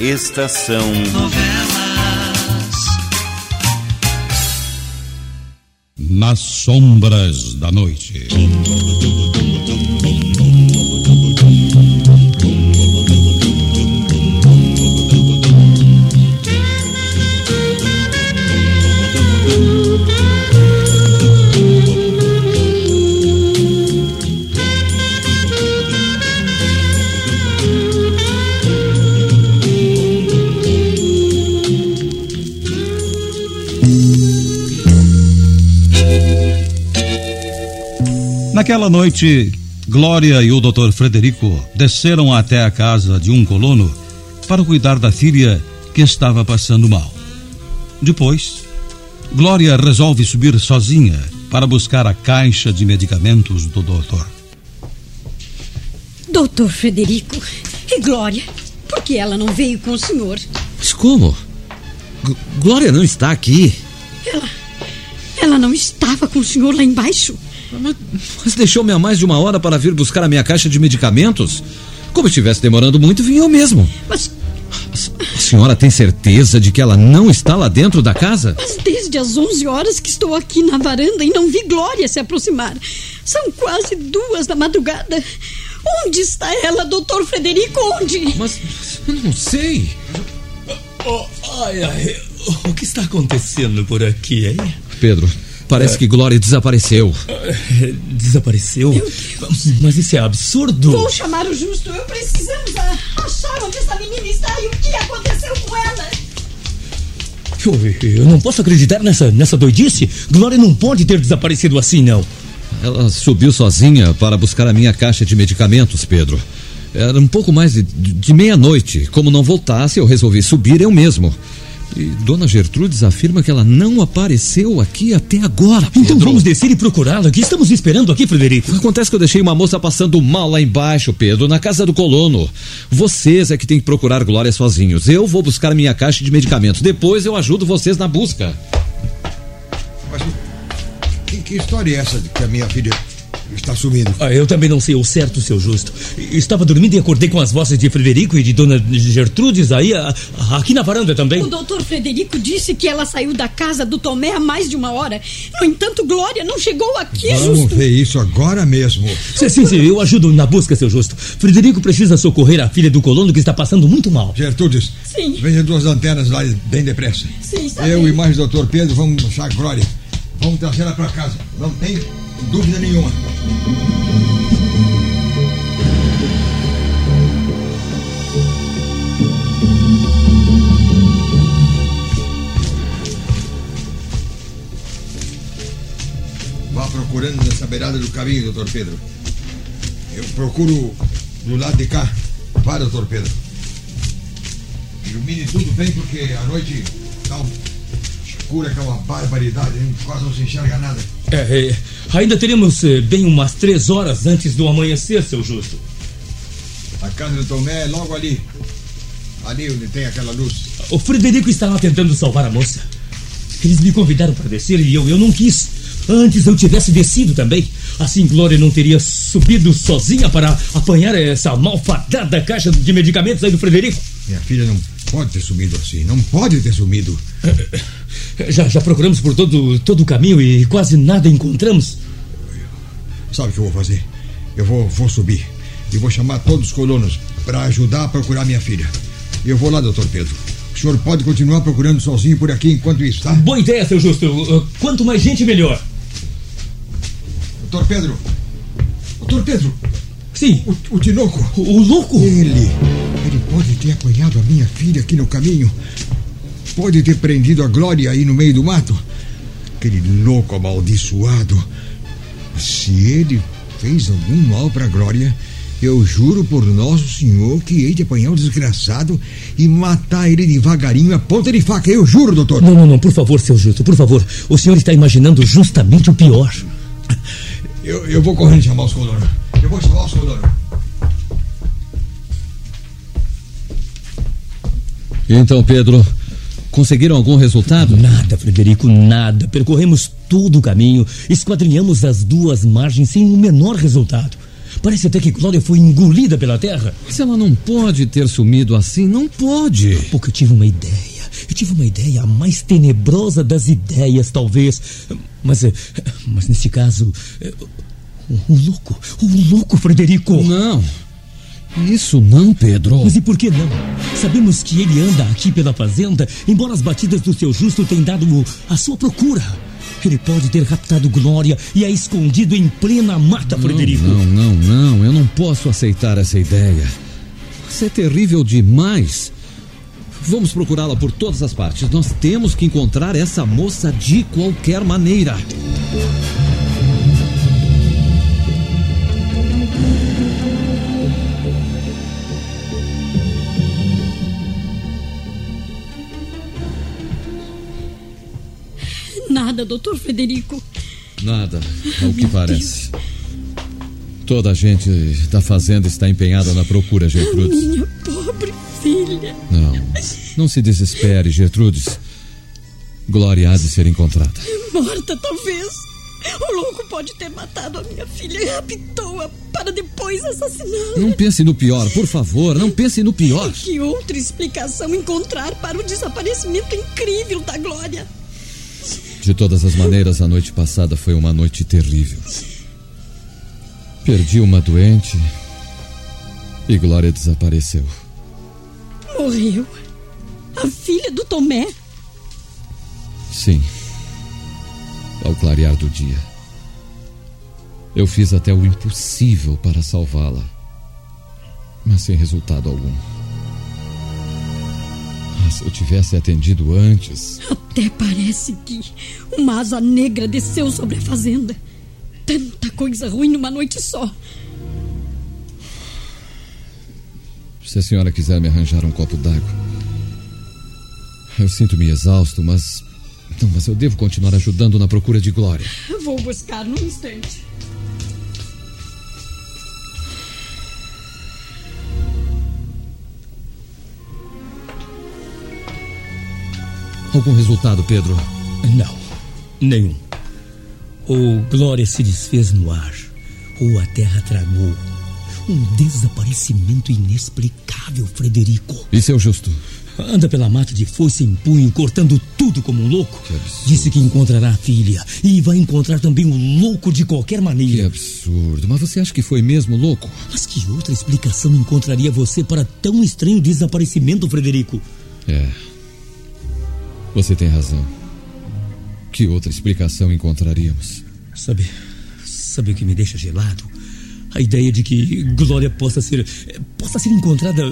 Estação Novelas. Nas sombras da noite. Naquela noite, Glória e o Dr. Frederico desceram até a casa de um colono para cuidar da filha que estava passando mal. Depois, Glória resolve subir sozinha para buscar a caixa de medicamentos do doutor. Doutor Frederico e Glória, por que ela não veio com o senhor? Mas como? G Glória não está aqui. Ela. Ela não estava com o senhor lá embaixo? Mas, mas deixou-me há mais de uma hora para vir buscar a minha caixa de medicamentos? Como estivesse demorando muito, vim eu mesmo. Mas. A senhora tem certeza de que ela não está lá dentro da casa? Mas desde as 11 horas que estou aqui na varanda e não vi Glória se aproximar. São quase duas da madrugada. Onde está ela, doutor Frederico? Onde? Mas eu não sei. Oh, ai, ai, o que está acontecendo por aqui, hein? Pedro, Parece que Glória desapareceu. Desapareceu? Mas isso é absurdo. Vou chamar o justo. Eu precisamos achar onde essa menina está e o que aconteceu com ela. Eu, eu não posso acreditar nessa, nessa doidice. Glória não pode ter desaparecido assim, não. Ela subiu sozinha para buscar a minha caixa de medicamentos, Pedro. Era um pouco mais de, de meia-noite. Como não voltasse, eu resolvi subir eu mesmo. E Dona Gertrudes afirma que ela não apareceu aqui até agora. Pedro. Então vamos descer e procurá-la. que estamos esperando aqui, Frederico? Acontece que eu deixei uma moça passando mal lá embaixo, Pedro, na casa do colono. Vocês é que tem que procurar Glória sozinhos. Eu vou buscar minha caixa de medicamentos. Depois eu ajudo vocês na busca. Mas que, que história é essa de que a minha filha está sumindo. Ah, eu também não sei o certo, seu justo. Estava dormindo e acordei com as vozes de Frederico e de Dona Gertrudes aí, a, a, aqui na varanda também. O doutor Frederico disse que ela saiu da casa do Tomé há mais de uma hora. No entanto, Glória não chegou aqui, Vamos justo. ver isso agora mesmo. Sim, sim, sim, eu ajudo na busca, seu justo. Frederico precisa socorrer a filha do colono que está passando muito mal. Gertrudes, Sim. veja duas lanternas lá bem depressa. Sim, está Eu bem. e mais o doutor Pedro vamos achar a Glória. Vamos trazer ela para casa. Não tem dúvida nenhuma. Vá procurando nessa beirada do caminho, doutor Pedro. Eu procuro do lado de cá. Vá, doutor Pedro. Ilumine tudo bem, porque a noite tá escura que é uma barbaridade, gente quase não se enxerga nada. É, é, ainda teremos eh, bem umas três horas antes do amanhecer, seu justo. A casa do Tomé é logo ali. Ali onde tem aquela luz. O Frederico está lá tentando salvar a moça. Eles me convidaram para descer e eu, eu não quis. Antes eu tivesse descido também. Assim Glória não teria subido sozinha para apanhar essa malfadada caixa de medicamentos aí do Frederico. Minha filha não pode ter sumido assim, não pode ter sumido. Já, já procuramos por todo, todo o caminho e quase nada encontramos. Sabe o que eu vou fazer? Eu vou, vou subir e vou chamar todos os colonos para ajudar a procurar minha filha. Eu vou lá, doutor Pedro. O senhor pode continuar procurando sozinho por aqui enquanto isso, tá? Boa ideia, seu justo. Quanto mais gente, melhor. Doutor Pedro! Doutor Pedro! Sim, O, o Tinoco! o, o louco. Ele. Pode ter apanhado a minha filha aqui no caminho. Pode ter prendido a Glória aí no meio do mato. Aquele louco amaldiçoado. Se ele fez algum mal pra Glória, eu juro por Nosso Senhor que hei de apanhar o desgraçado e matar ele devagarinho a ponta de faca. Eu juro, doutor. Não, não, não, por favor, seu justo, por favor. O senhor está imaginando justamente o pior. Eu, eu vou correndo chamar os colonos. Eu vou chamar os colonos. Então, Pedro, conseguiram algum resultado? Nada, Frederico, nada. Percorremos todo o caminho, esquadrinhamos as duas margens sem o menor resultado. Parece até que Glória foi engolida pela terra. Se ela não pode ter sumido assim, não pode. Porque eu tive uma ideia. Eu tive uma ideia, a mais tenebrosa das ideias, talvez. Mas, mas neste caso, eh, o louco, o louco, Frederico. Não. Isso não, Pedro. Mas e por que não? Sabemos que ele anda aqui pela fazenda, embora as batidas do seu justo tenham dado a sua procura. Ele pode ter raptado Glória e a escondido em plena mata, não, Frederico. Não, não, não. Eu não posso aceitar essa ideia. Isso é terrível demais. Vamos procurá-la por todas as partes. Nós temos que encontrar essa moça de qualquer maneira. Nada, doutor Frederico. Nada, ao que parece. Toda a gente da fazenda está empenhada na procura, Gertrudes. Minha pobre filha. Não, não se desespere, Gertrudes. Glória há de ser encontrada. Morta, talvez. O louco pode ter matado a minha filha e raptou-a para depois assassiná-la. Não pense no pior, por favor, não pense no pior. Que outra explicação encontrar para o desaparecimento incrível da Glória? De todas as maneiras, a noite passada foi uma noite terrível. Perdi uma doente e Glória desapareceu. Morreu? A filha do Tomé? Sim. Ao clarear do dia. Eu fiz até o impossível para salvá-la, mas sem resultado algum. Se eu tivesse atendido antes. Até parece que uma asa negra desceu sobre a fazenda. Tanta coisa ruim numa noite só. Se a senhora quiser me arranjar um copo d'água. Eu sinto-me exausto, mas. Não, mas eu devo continuar ajudando na procura de Glória. Vou buscar num instante. Algum resultado, Pedro? Não, nenhum. Ou Glória se desfez no ar, ou a terra tragou. Um desaparecimento inexplicável, Frederico. E seu justo? Anda pela mata de foice em punho, cortando tudo como um louco. Que absurdo. Disse que encontrará a filha. E vai encontrar também o louco de qualquer Que maneira. absurdo. Mas você acha que foi mesmo louco? Mas que outra explicação encontraria você para tão estranho desaparecimento, Frederico? É. Você tem razão. Que outra explicação encontraríamos? Sabe, sabe o que me deixa gelado? A ideia de que Glória possa ser possa ser encontrada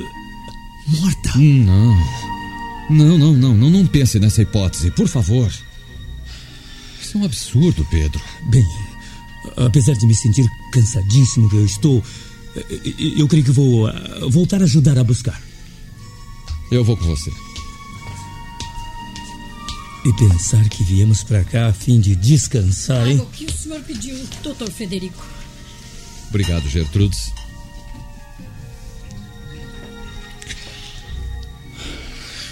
morta. Não. Não, não, não, não, não pense nessa hipótese, por favor. Isso é um absurdo, Pedro. Bem, apesar de me sentir cansadíssimo que eu estou, eu creio que vou ah, voltar a ajudar a buscar. Eu vou com você. E pensar que viemos pra cá a fim de descansar, hein? O que o senhor pediu, doutor Frederico? Obrigado, Gertrudes.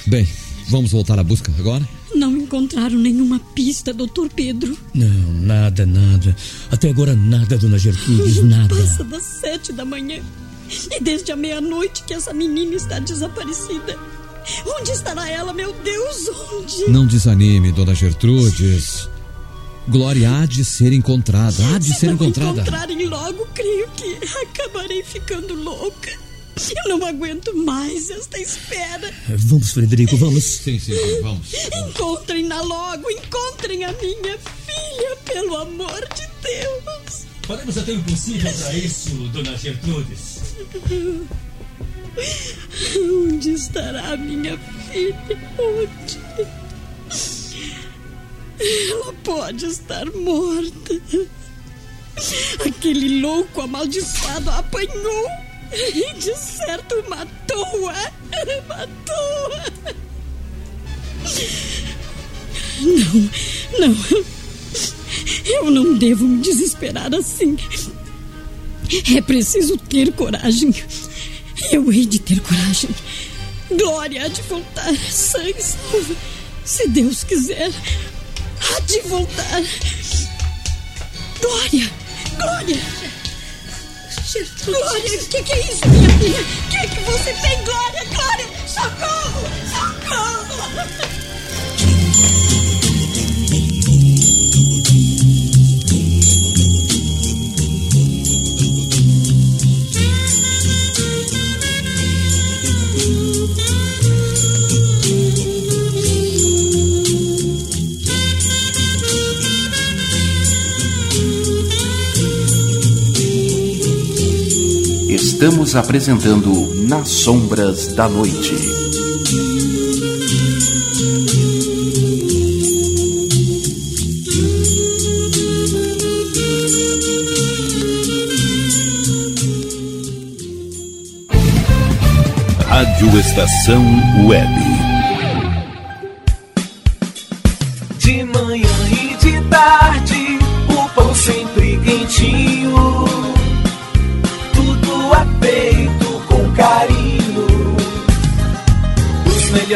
Bem, vamos voltar à busca agora? Não encontraram nenhuma pista, doutor Pedro. Não, nada, nada. Até agora nada, dona Gertrudes, nada. Passa das sete da manhã. E desde a meia-noite que essa menina está desaparecida. Onde estará ela, meu Deus? Onde? Não desanime, dona Gertrudes. Glória há de ser encontrada, há de Se ser não encontrada. encontrarem logo, creio que acabarei ficando louca. Eu não aguento mais esta espera. Vamos, Frederico, vamos. Sim, sim, vamos. Encontrem-na logo, encontrem a minha filha, pelo amor de Deus. Faremos até o impossível para isso, dona Gertrudes. Onde estará minha filha? Onde? Ela pode estar morta. Aquele louco amaldiçoado a apanhou e de certo matou-a. Matou-a. Não, não. Eu não devo me desesperar assim. É preciso ter coragem. Eu hei de ter coragem. Glória há de voltar e salva. Se Deus quiser, há de voltar. Glória! Glória! Glória, o que, que, é isso, minha filha? O que, que você tem, Glória? Glória, socorro! Socorro! Apresentando Nas Sombras da Noite. Rádio Estação Web.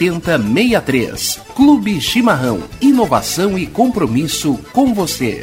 7063. Clube Chimarrão. Inovação e compromisso com você.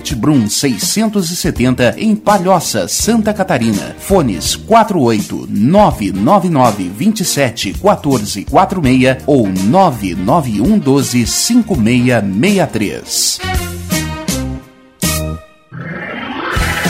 Guedert Brum 670 em Palhoça, Santa Catarina. Fones 48 999 27 14 46 ou 991 12 5663.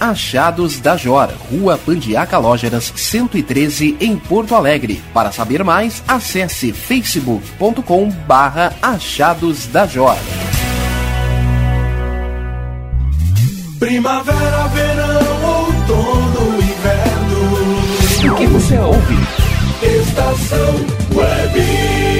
Achados da Jor, Rua Pandiaca Lógeras, 113, em Porto Alegre. Para saber mais, acesse facebook.com barra Achados da Jor. Primavera, verão, outono, inverno. O que você ouve? Estação Web.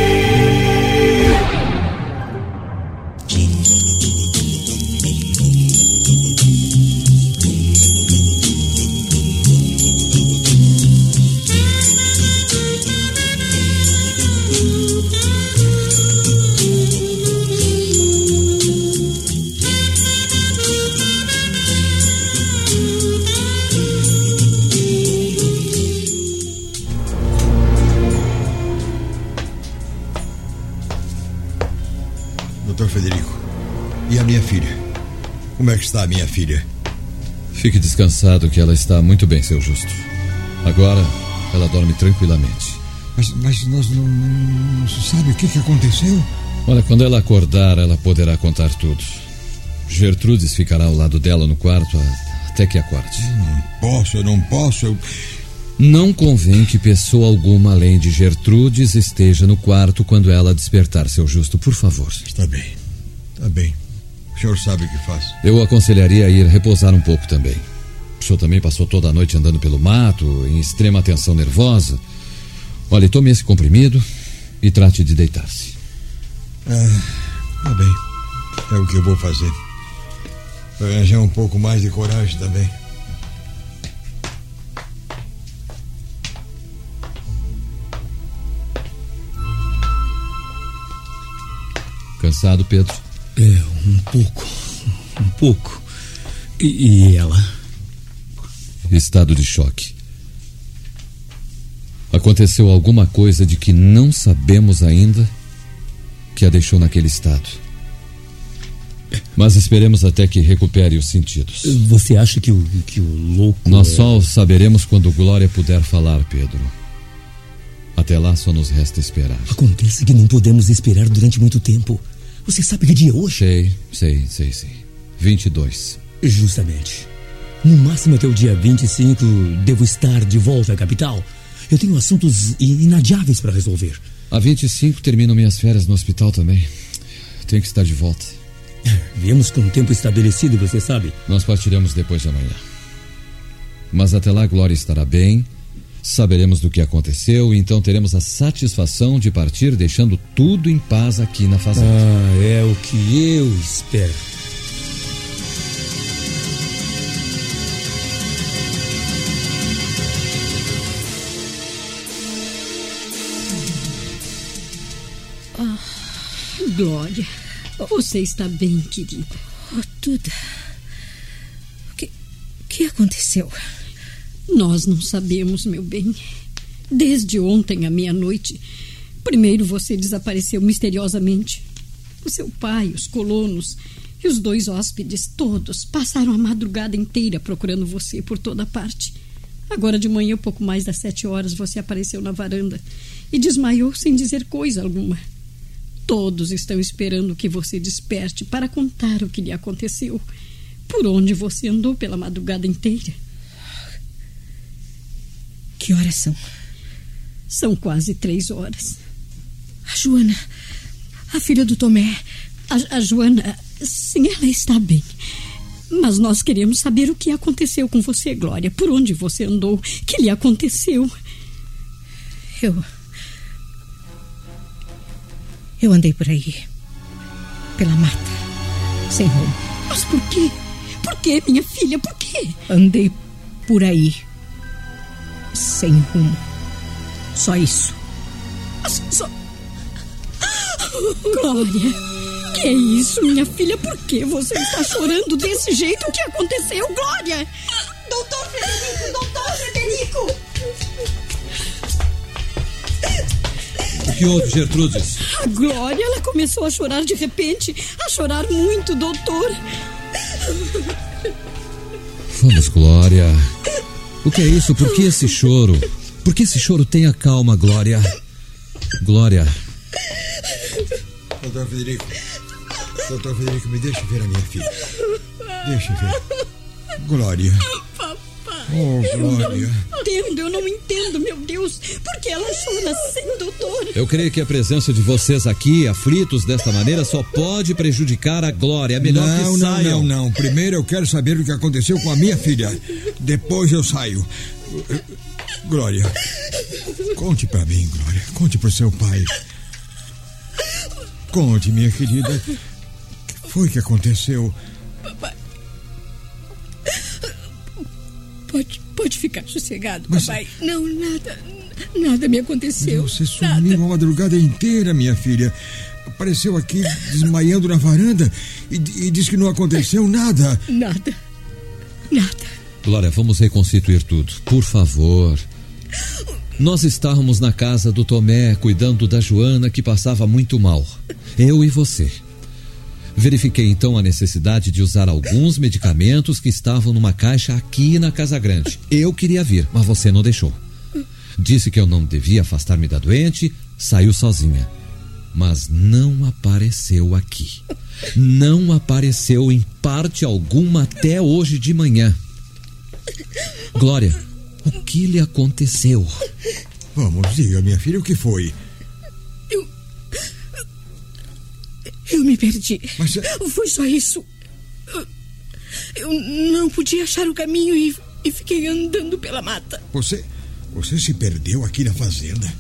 Doutor Federico, e a minha filha? Como é que está a minha filha? Fique descansado que ela está muito bem, seu justo. Agora ela dorme tranquilamente. Mas, mas nós não, não, sabe o que, que aconteceu? Olha, quando ela acordar, ela poderá contar tudo. Gertrudes ficará ao lado dela no quarto até que acorde. Não posso, eu não posso. Eu... Não convém que pessoa alguma além de Gertrudes esteja no quarto quando ela despertar, seu justo, por favor. Está bem, está bem. O senhor sabe o que faz. Eu aconselharia a ir repousar um pouco também. O senhor também passou toda a noite andando pelo mato, em extrema tensão nervosa. Olha, tome esse comprimido e trate de deitar-se. Ah, tá bem. É o que eu vou fazer. Pra arranjar um pouco mais de coragem também. Cansado, Pedro? É, um pouco. Um pouco. E, e ela? Estado de choque. Aconteceu alguma coisa de que não sabemos ainda que a deixou naquele estado. Mas esperemos até que recupere os sentidos. Você acha que o, que o louco. Nós é- só o saberemos quando Glória puder falar, Pedro. Até lá só nos resta esperar. Acontece que não podemos esperar durante muito tempo. Você sabe que dia é hoje? Sei, sei, sei, sei. 22. Justamente. No máximo até o dia 25, devo estar de volta à capital. Eu tenho assuntos inadiáveis para resolver. A 25 termino minhas férias no hospital também. Tenho que estar de volta. Viemos com um tempo estabelecido, você sabe. Nós partiremos depois de amanhã. Mas até lá, Glória estará bem. Saberemos do que aconteceu e então teremos a satisfação de partir deixando tudo em paz aqui na fazenda. Ah, é o que eu espero. Glória, você está bem, querida. Oh, Duda. O que, que aconteceu? Nós não sabemos, meu bem. Desde ontem à meia-noite. Primeiro você desapareceu misteriosamente. O seu pai, os colonos e os dois hóspedes, todos, passaram a madrugada inteira procurando você por toda parte. Agora de manhã, pouco mais das sete horas, você apareceu na varanda e desmaiou sem dizer coisa alguma. Todos estão esperando que você desperte para contar o que lhe aconteceu. Por onde você andou pela madrugada inteira? Que horas são? São quase três horas. A Joana, a filha do Tomé. A, a Joana, sim, ela está bem. Mas nós queremos saber o que aconteceu com você, Glória. Por onde você andou? O que lhe aconteceu? Eu. Eu andei por aí. Pela mata. Sem rumo. Mas por quê? Por quê, minha filha? Por quê? Andei por aí. Sem rumo. Só isso. Só... Glória, que é isso, minha filha? Por que você está chorando desse jeito? O que aconteceu, Glória? Doutor Frederico, doutor Frederico! O que houve, Gertrudes? A Glória, ela começou a chorar de repente. A chorar muito, doutor. Vamos, Glória. O que é isso? Por que esse choro? Por que esse choro? Tenha calma, Glória. Glória. Doutor Federico. Doutor Federico, me deixe ver a minha filha. Deixe ver. Glória. Oh, Glória. Entendo, eu não entendo, meu Deus. Por que ela chora assim, doutor? Eu creio que a presença de vocês aqui, aflitos desta maneira, só pode prejudicar a Glória. É melhor não, que não, saiam. não, não. Primeiro eu quero saber o que aconteceu com a minha filha. Depois eu saio. Glória. Conte pra mim, Glória. Conte pro seu pai. Conte, minha querida. O que foi que aconteceu? Pode, pode ficar sossegado, Mas- papai. Não, nada. Nada me aconteceu. Você sumiu a madrugada inteira, minha filha. Apareceu aqui desmaiando na varanda e, e disse que não aconteceu nada. Nada. Nada. Glória, vamos reconstituir tudo. Por favor. Nós estávamos na casa do Tomé, cuidando da Joana, que passava muito mal. Eu e você. Verifiquei então a necessidade de usar alguns medicamentos que estavam numa caixa aqui na Casa Grande. Eu queria vir, mas você não deixou. Disse que eu não devia afastar-me da doente, saiu sozinha. Mas não apareceu aqui. Não apareceu em parte alguma até hoje de manhã. Glória, o que lhe aconteceu? Vamos, diga, minha filha, o que foi? Eu me perdi. Mas é- Foi só isso. Eu- não podia achar o caminho e, e fiquei andando pela mata. Você. Você se perdeu aqui na fazenda?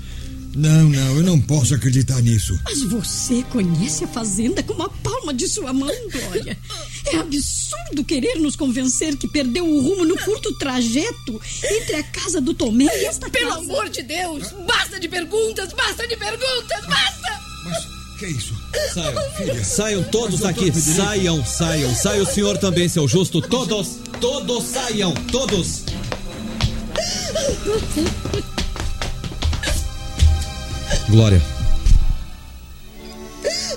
Não, não, eu não posso acreditar nisso. Mas você conhece a fazenda com uma palma de sua mão, Glória. É absurdo querer nos convencer que perdeu o rumo no curto trajeto entre a casa do Tomé e esta Pelo casa. amor de Deus! Basta de perguntas, basta de perguntas, basta! Mas que isso? Saiam, Filha. saiam todos Mas, doutor aqui. Federico- Saiam, saiam. Saia o senhor também, seu justo. Todos, todos saiam, todos. Glória.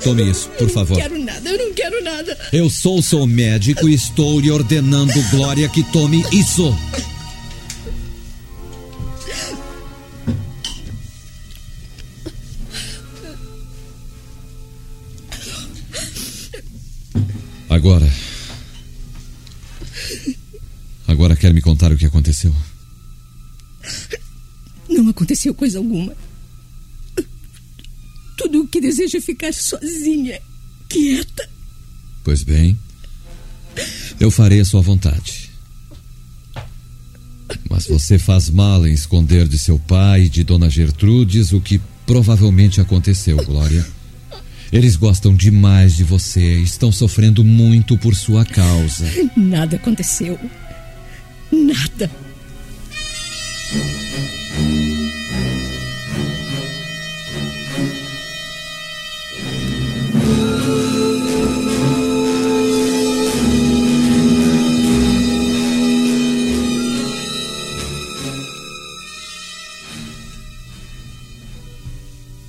Tome isso, por favor. Não quero nada, eu não quero nada. Eu sou seu médico e estou lhe ordenando, Glória, que tome isso. Agora. Agora quer me contar o que aconteceu? Não aconteceu coisa alguma. Tudo o que desejo é ficar sozinha, quieta. Pois bem, eu farei a sua vontade. Mas você faz mal em esconder de seu pai e de Dona Gertrudes o que provavelmente aconteceu, Glória. Eles gostam demais de você, estão sofrendo muito por sua causa. Nada aconteceu. Nada.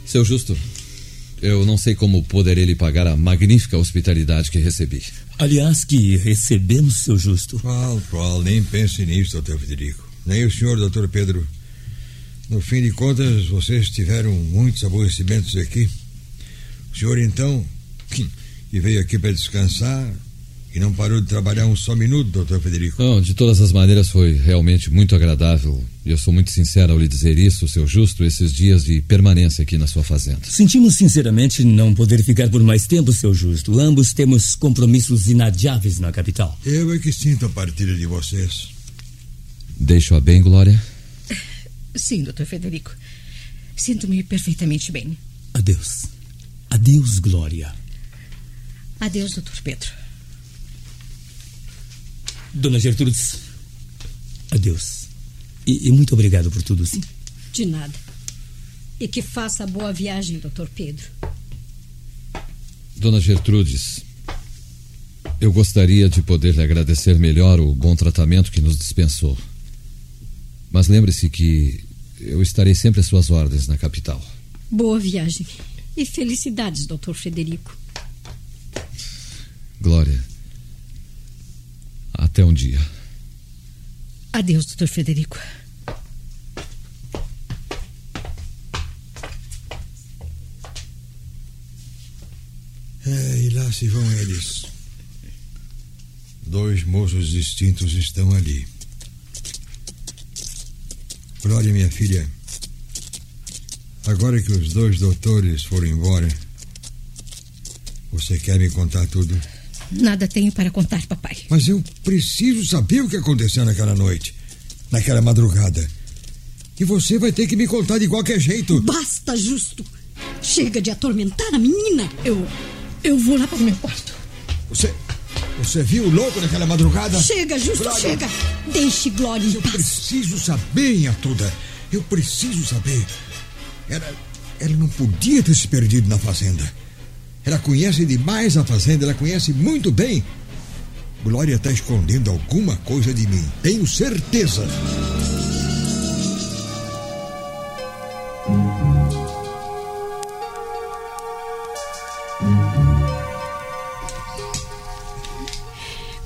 Seu Justo, eu não sei como poderei lhe pagar a magnífica hospitalidade que recebi. Aliás, que recebemos, seu justo. Qual, qual, nem pense nisso, doutor Federico. Nem o senhor, doutor Pedro. No fim de contas, vocês tiveram muitos aborrecimentos aqui. O senhor, então, que veio aqui para descansar e não parou de trabalhar um só minuto, doutor Federico. Não, de todas as maneiras foi realmente muito agradável. E eu sou muito sincero ao lhe dizer isso, seu Justo, esses dias de permanência aqui na sua fazenda. Sentimos sinceramente não poder ficar por mais tempo, seu justo. Ambos temos compromissos inadiáveis na capital. Eu é que sinto a partida de vocês. Deixo-a bem, Glória? Sim, doutor Federico. Sinto-me perfeitamente bem. Adeus. Adeus, Glória. Adeus, doutor Pedro. Dona Gertrudes, adeus. E, e muito obrigado por tudo, sim. De nada. E que faça boa viagem, doutor Pedro. Dona Gertrudes, eu gostaria de poder lhe agradecer melhor o bom tratamento que nos dispensou. Mas lembre-se que eu estarei sempre às suas ordens na capital. Boa viagem. E felicidades, doutor Frederico. Glória. Até um dia. Adeus, doutor Federico. É, e lá se vão eles. Dois moços distintos estão ali. Glória, minha filha. Agora que os dois doutores foram embora, você quer me contar tudo? Nada tenho para contar, papai. Mas eu preciso saber o que aconteceu naquela noite, naquela madrugada. E você vai ter que me contar de qualquer jeito. Basta, justo. Chega de atormentar a menina. Eu. Eu vou lá para o meu quarto. Você. Você viu o louco naquela madrugada? Chega, justo, Glória. chega. Deixe Glória em Eu paz. preciso saber, Inhatuda. Eu preciso saber. Ela, ela não podia ter se perdido na fazenda. Ela conhece demais a fazenda, ela conhece muito bem. Glória está escondendo alguma coisa de mim, tenho certeza.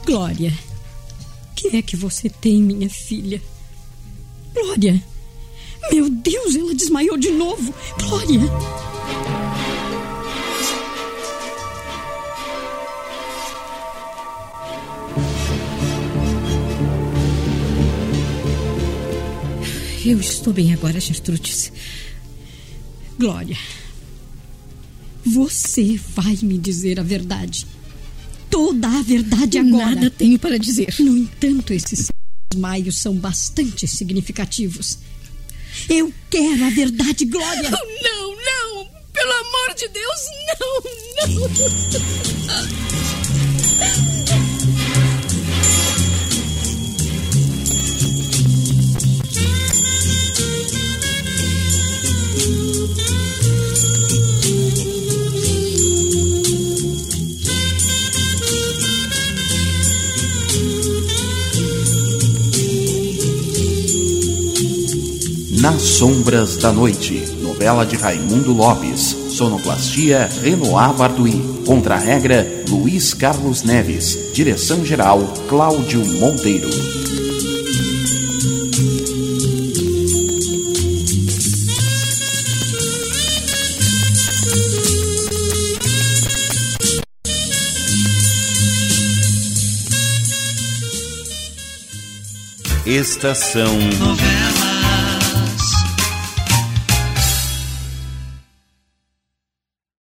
Glória, que é que você tem, minha filha? Glória! Meu Deus, ela desmaiou de novo! Glória! Eu estou bem agora, Gertrudes. Glória, você vai me dizer a verdade. Toda a verdade agora. Nada tenho para dizer. No entanto, esses desmaios são bastante significativos. Eu quero a verdade, Glória. Não, não! Pelo amor de Deus, não, não! Sombras da Noite, novela de Raimundo Lopes, sonoplastia Renoir Barduí, contra-regra Luiz Carlos Neves, direção-geral Cláudio Monteiro. Estação Novela.